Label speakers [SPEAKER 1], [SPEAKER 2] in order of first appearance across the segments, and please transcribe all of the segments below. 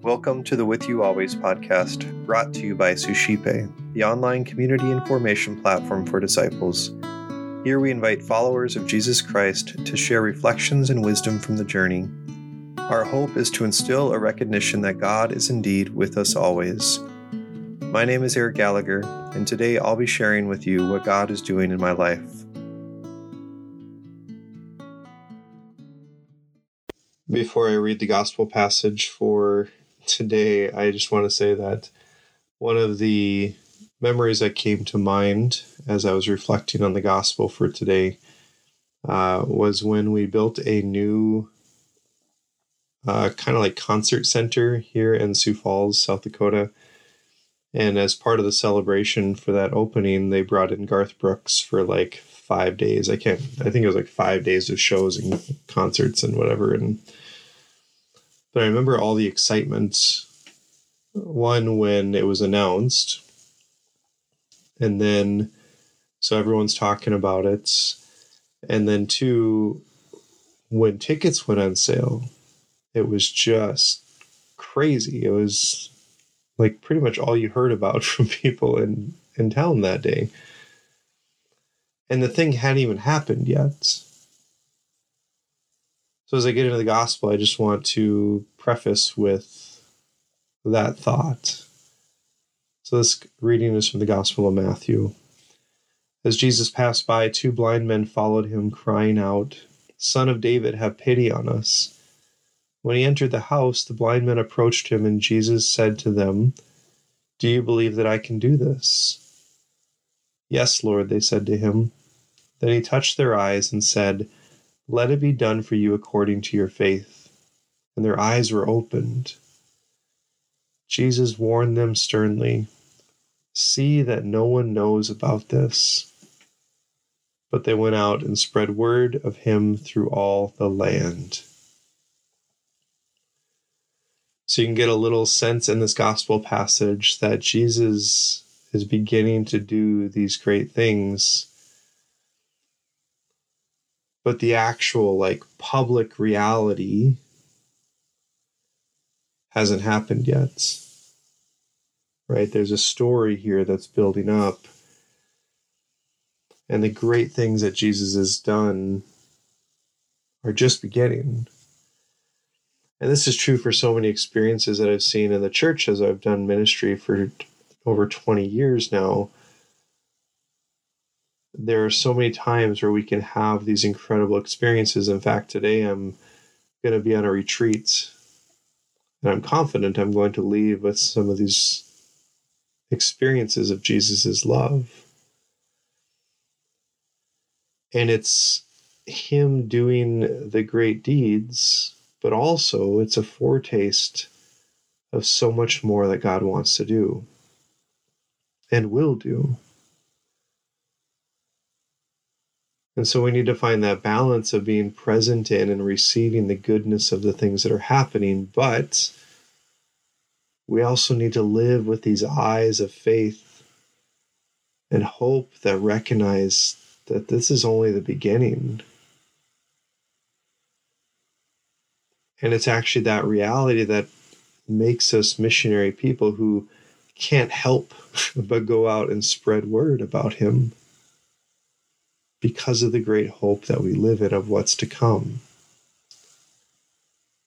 [SPEAKER 1] Welcome to the With You Always podcast, brought to you by Suscipe, the online community and formation platform for disciples. Here we invite followers of Jesus Christ to share reflections and wisdom from the journey. Our hope is to instill a recognition that God is indeed with us always. My name is Eric Gallagher, and today I'll be sharing with you what God is doing in my life. Before I read the gospel passage for today, I just want to say that one of the memories that came to mind as I was reflecting on the gospel for today uh, was when we built a new uh, kind of like concert center here in Sioux Falls, South Dakota. And as part of the celebration for that opening, they brought in Garth Brooks for like five days. I can't, I think it was like five days of shows and concerts and whatever. And but I remember all the excitement. One, when it was announced, and then so everyone's talking about it. And then, two, when tickets went on sale, it was just crazy. It was like pretty much all you heard about from people in, in town that day. And the thing hadn't even happened yet. So, as I get into the gospel, I just want to preface with that thought. So, this reading is from the Gospel of Matthew. As Jesus passed by, two blind men followed him, crying out, Son of David, have pity on us. When he entered the house, the blind men approached him, and Jesus said to them, Do you believe that I can do this? Yes, Lord, they said to him. Then he touched their eyes and said, let it be done for you according to your faith. And their eyes were opened. Jesus warned them sternly See that no one knows about this. But they went out and spread word of him through all the land. So you can get a little sense in this gospel passage that Jesus is beginning to do these great things but the actual like public reality hasn't happened yet. Right? There's a story here that's building up. And the great things that Jesus has done are just beginning. And this is true for so many experiences that I've seen in the church as I've done ministry for over 20 years now there are so many times where we can have these incredible experiences. In fact, today I'm going to be on a retreat, and I'm confident I'm going to leave with some of these experiences of Jesus' love. And it's Him doing the great deeds, but also it's a foretaste of so much more that God wants to do and will do. And so we need to find that balance of being present in and receiving the goodness of the things that are happening. But we also need to live with these eyes of faith and hope that recognize that this is only the beginning. And it's actually that reality that makes us missionary people who can't help but go out and spread word about Him because of the great hope that we live in of what's to come.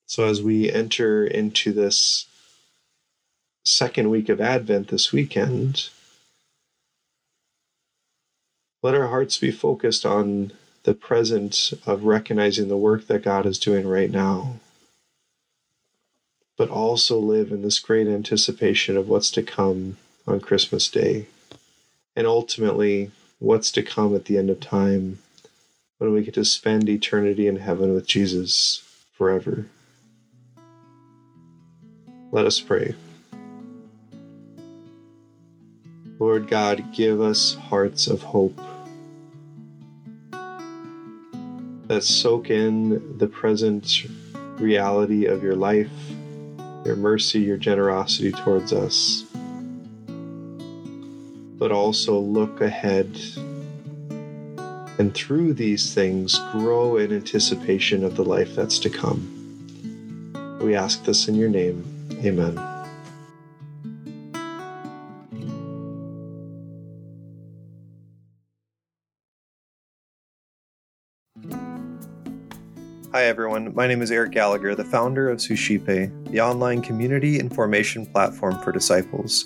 [SPEAKER 1] So, as we enter into this second week of Advent this weekend, let our hearts be focused on the present of recognizing the work that God is doing right now, but also live in this great anticipation of what's to come on Christmas Day. And ultimately, what's to come at the end of time when we get to spend eternity in heaven with Jesus forever. Let us pray. Lord God, give us hearts of hope that soak in the present reality of your life, your mercy, your generosity towards us but also look ahead and through these things grow in anticipation of the life that's to come. We ask this in your name. Amen. Hi, everyone. My name is Eric Gallagher, the founder of Suscipe, the online community and formation platform for disciples.